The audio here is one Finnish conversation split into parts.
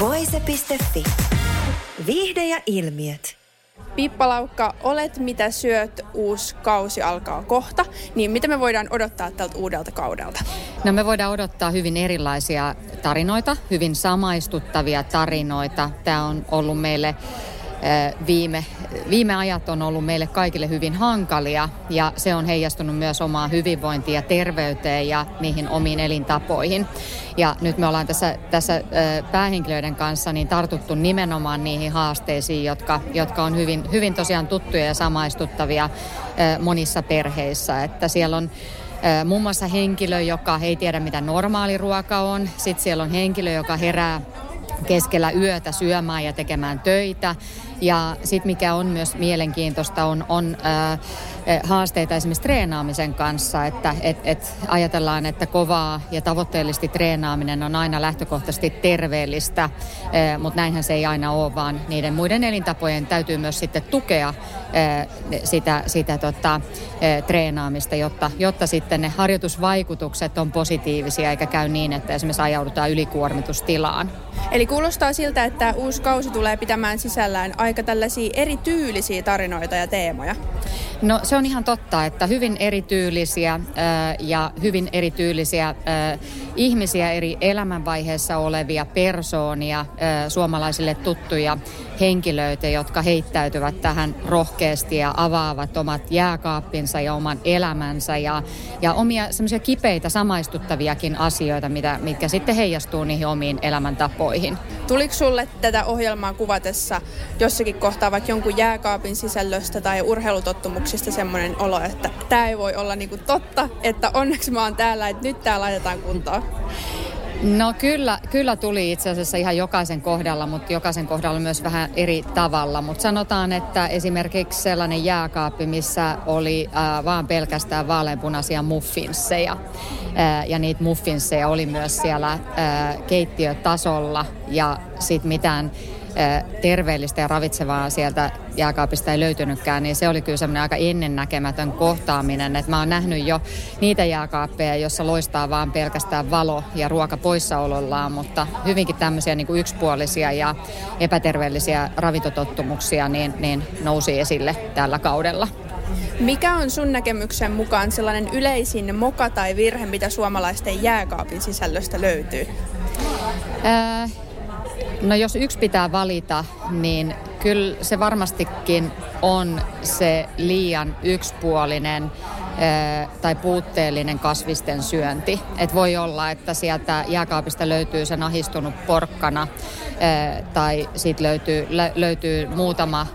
Voise.fi. Viihde ja ilmiöt. Pippalaukka, olet mitä syöt, uusi kausi alkaa kohta, niin mitä me voidaan odottaa tältä uudelta kaudelta? No me voidaan odottaa hyvin erilaisia tarinoita, hyvin samaistuttavia tarinoita. Tämä on ollut meille viime, viime ajat on ollut meille kaikille hyvin hankalia ja se on heijastunut myös omaan hyvinvointiin ja terveyteen ja niihin omiin elintapoihin. Ja nyt me ollaan tässä, tässä päähenkilöiden kanssa niin tartuttu nimenomaan niihin haasteisiin, jotka, jotka on hyvin, hyvin tosiaan tuttuja ja samaistuttavia monissa perheissä. Että siellä on muun muassa henkilö, joka ei tiedä mitä normaali ruoka on. Sitten siellä on henkilö, joka herää keskellä yötä syömään ja tekemään töitä. Ja sitten mikä on myös mielenkiintoista on, on ää, haasteita esimerkiksi treenaamisen kanssa, että et, et ajatellaan, että kovaa ja tavoitteellisesti treenaaminen on aina lähtökohtaisesti terveellistä, mutta näinhän se ei aina ole, vaan niiden muiden elintapojen täytyy myös sitten tukea ää, sitä, sitä tota, ää, treenaamista, jotta, jotta sitten ne harjoitusvaikutukset on positiivisia eikä käy niin, että esimerkiksi ajaudutaan ylikuormitustilaan. Eli kuulostaa siltä, että uusi kausi tulee pitämään sisällään aika tällaisia erityylisiä tarinoita ja teemoja. No se on ihan totta, että hyvin erityylisiä ja hyvin erityylisiä ihmisiä eri elämänvaiheessa olevia persoonia, suomalaisille tuttuja henkilöitä, jotka heittäytyvät tähän rohkeasti ja avaavat omat jääkaappinsa ja oman elämänsä ja, ja omia semmoisia kipeitä samaistuttaviakin asioita, mitä, mitkä sitten heijastuu niihin omiin elämäntapoihin. Tuliko sulle tätä ohjelmaa kuvatessa jossakin kohtaa vaikka jonkun jääkaapin sisällöstä tai urheilutottumuksista semmoinen olo, että tämä ei voi olla niinku totta, että onneksi mä oon täällä, että nyt tää laitetaan kuntoon? No kyllä, kyllä tuli itse asiassa ihan jokaisen kohdalla, mutta jokaisen kohdalla myös vähän eri tavalla. Mutta sanotaan, että esimerkiksi sellainen jääkaappi, missä oli äh, vaan pelkästään vaaleanpunaisia muffinsseja. Äh, ja niitä muffinsseja oli myös siellä äh, keittiötasolla ja sitten mitään terveellistä ja ravitsevaa sieltä jääkaapista ei löytynytkään, niin se oli kyllä semmoinen aika ennennäkemätön kohtaaminen. Että mä oon nähnyt jo niitä jääkaappeja, jossa loistaa vaan pelkästään valo ja ruoka poissaolollaan, mutta hyvinkin tämmöisiä niin kuin yksipuolisia ja epäterveellisiä ravintotottumuksia niin, niin nousi esille tällä kaudella. Mikä on sun näkemyksen mukaan sellainen yleisin moka tai virhe, mitä suomalaisten jääkaapin sisällöstä löytyy? Äh, No jos yksi pitää valita, niin kyllä se varmastikin on se liian yksipuolinen tai puutteellinen kasvisten syönti. Et voi olla, että sieltä jääkaapista löytyy se nahistunut porkkana tai siitä löytyy, löytyy muutama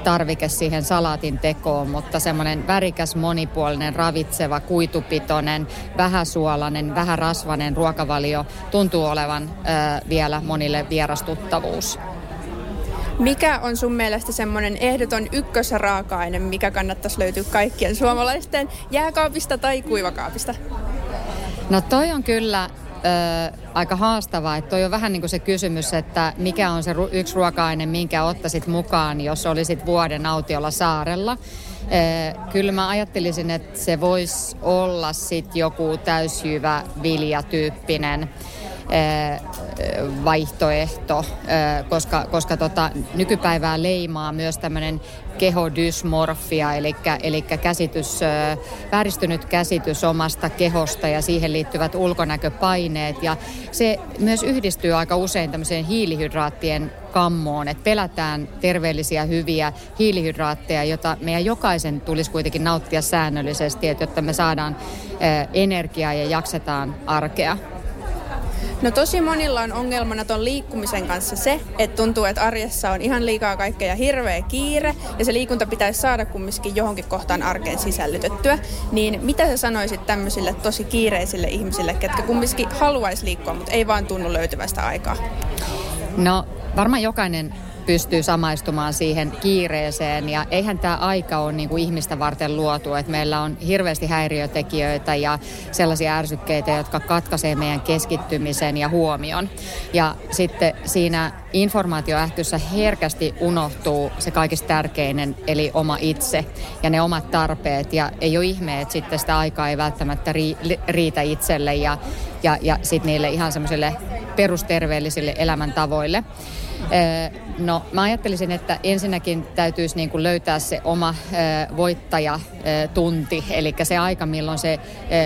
tarvike siihen salaatin tekoon, mutta semmoinen värikäs, monipuolinen, ravitseva, kuitupitoinen, vähäsuolainen, vähärasvainen ruokavalio tuntuu olevan ö, vielä monille vierastuttavuus. Mikä on sun mielestä semmoinen ehdoton ykkösraaka-aine, mikä kannattaisi löytyä kaikkien suomalaisten jääkaapista tai kuivakaapista? No toi on kyllä ö, aika haastavaa. Että toi on vähän niin kuin se kysymys, että mikä on se ru- yksi ruoka-aine, minkä ottaisit mukaan, jos olisit vuoden autiolla saarella. Ö, kyllä mä ajattelisin, että se voisi olla sit joku täysjyvä viljatyyppinen vaihtoehto, koska, koska tota, nykypäivää leimaa myös tämmöinen kehodysmorfia, eli, eli käsitys, vääristynyt käsitys omasta kehosta ja siihen liittyvät ulkonäköpaineet. Ja se myös yhdistyy aika usein tämmöiseen hiilihydraattien kammoon, että pelätään terveellisiä, hyviä hiilihydraatteja, jota meidän jokaisen tulisi kuitenkin nauttia säännöllisesti, että jotta me saadaan energiaa ja jaksetaan arkea. No tosi monilla on ongelmana ton liikkumisen kanssa se, että tuntuu, että arjessa on ihan liikaa kaikkea ja hirveä kiire ja se liikunta pitäisi saada kumminkin johonkin kohtaan arkeen sisällytettyä. Niin mitä sä sanoisit tämmöisille tosi kiireisille ihmisille, ketkä kumminkin haluaisi liikkua, mutta ei vaan tunnu löytyvästä aikaa? No varmaan jokainen pystyy samaistumaan siihen kiireeseen ja eihän tämä aika ole niin kuin ihmistä varten luotu, että meillä on hirveästi häiriötekijöitä ja sellaisia ärsykkeitä, jotka katkaisee meidän keskittymisen ja huomion. Ja sitten siinä informaatioähtyssä herkästi unohtuu se kaikista tärkeinen, eli oma itse ja ne omat tarpeet. Ja ei ole ihme, että sitten sitä aikaa ei välttämättä riitä itselle ja, ja, ja sitten niille ihan semmoisille perusterveellisille elämäntavoille. No mä ajattelisin, että ensinnäkin täytyisi niin kuin löytää se oma voittajatunti, eli se aika, milloin se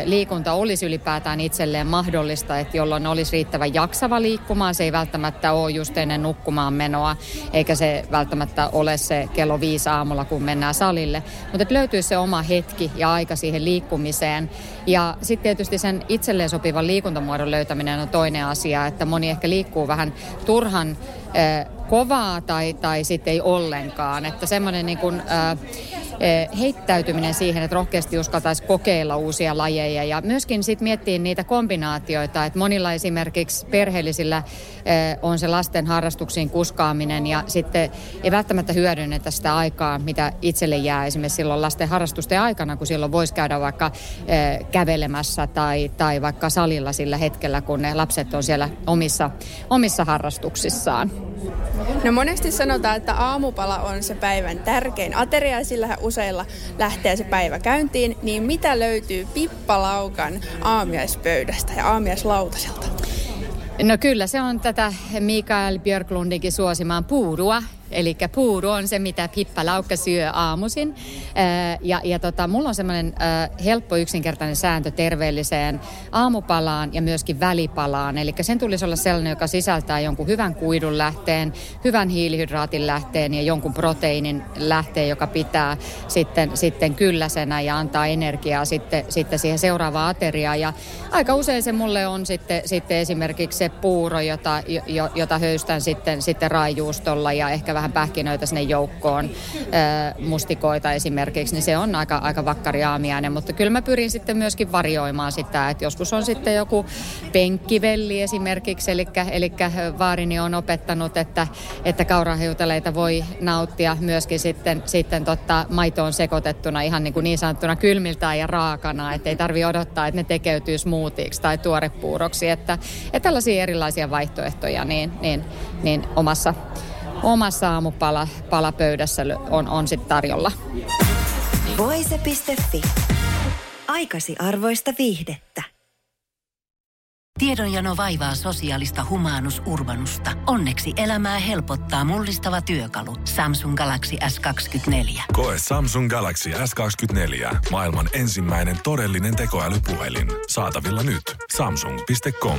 liikunta olisi ylipäätään itselleen mahdollista, että jolloin olisi riittävän jaksava liikkumaan. Se ei välttämättä ole just ennen nukkumaan menoa, eikä se välttämättä ole se kello viisi aamulla, kun mennään salille. Mutta että löytyy se oma hetki ja aika siihen liikkumiseen. Ja sitten tietysti sen itselleen sopivan liikuntamuodon löytäminen on toinen asia, että moni ehkä liikkuu vähän turhan kovaa tai, tai sitten ei ollenkaan. Että semmoinen niin kuin, heittäytyminen siihen, että rohkeasti uskaltaisi kokeilla uusia lajeja ja myöskin sitten miettiä niitä kombinaatioita, että monilla esimerkiksi perheellisillä on se lasten harrastuksiin kuskaaminen ja sitten ei välttämättä hyödynnetä sitä aikaa, mitä itselle jää esimerkiksi silloin lasten harrastusten aikana, kun silloin voisi käydä vaikka kävelemässä tai, tai vaikka salilla sillä hetkellä, kun ne lapset on siellä omissa, omissa harrastuksissaan. No monesti sanotaan, että aamupala on se päivän tärkein ateria ja sillähän useilla lähtee se päivä käyntiin. Niin mitä löytyy pippalaukan aamiaispöydästä ja aamiaislautaselta? No kyllä, se on tätä Mikael Björklundinkin suosimaan puurua, Eli puuro on se, mitä Pippa Laukka syö aamuisin. Ja, ja tota, mulla on semmoinen helppo yksinkertainen sääntö terveelliseen aamupalaan ja myöskin välipalaan. Eli sen tulisi olla sellainen, joka sisältää jonkun hyvän kuidun lähteen, hyvän hiilihydraatin lähteen ja jonkun proteiinin lähteen, joka pitää sitten, sitten kylläsenä ja antaa energiaa sitten, sitten siihen seuraavaan ateriaan. Ja aika usein se mulle on sitten, sitten esimerkiksi se puuro, jota, jota höystän sitten, sitten raijuustolla ja ehkä vähän vähän pähkinöitä sinne joukkoon, mustikoita esimerkiksi, niin se on aika, aika vakkari aamiainen. Mutta kyllä mä pyrin sitten myöskin varjoimaan sitä, että joskus on sitten joku penkkivelli esimerkiksi, eli, eli vaarini on opettanut, että, että kaurahiutaleita voi nauttia myöskin sitten, sitten totta, maitoon sekoitettuna ihan niin, kuin niin sanottuna kylmiltään ja raakana, että ei tarvi odottaa, että ne tekeytyy smoothiiksi tai tuorepuuroksi, että, että tällaisia erilaisia vaihtoehtoja niin, niin, niin omassa omassa aamupala palapöydässä on, on sitten tarjolla. Voise.fi. Aikasi arvoista viihdettä. Tiedonjano vaivaa sosiaalista humanus urbanusta. Onneksi elämää helpottaa mullistava työkalu. Samsung Galaxy S24. Koe Samsung Galaxy S24. Maailman ensimmäinen todellinen tekoälypuhelin. Saatavilla nyt. Samsung.com.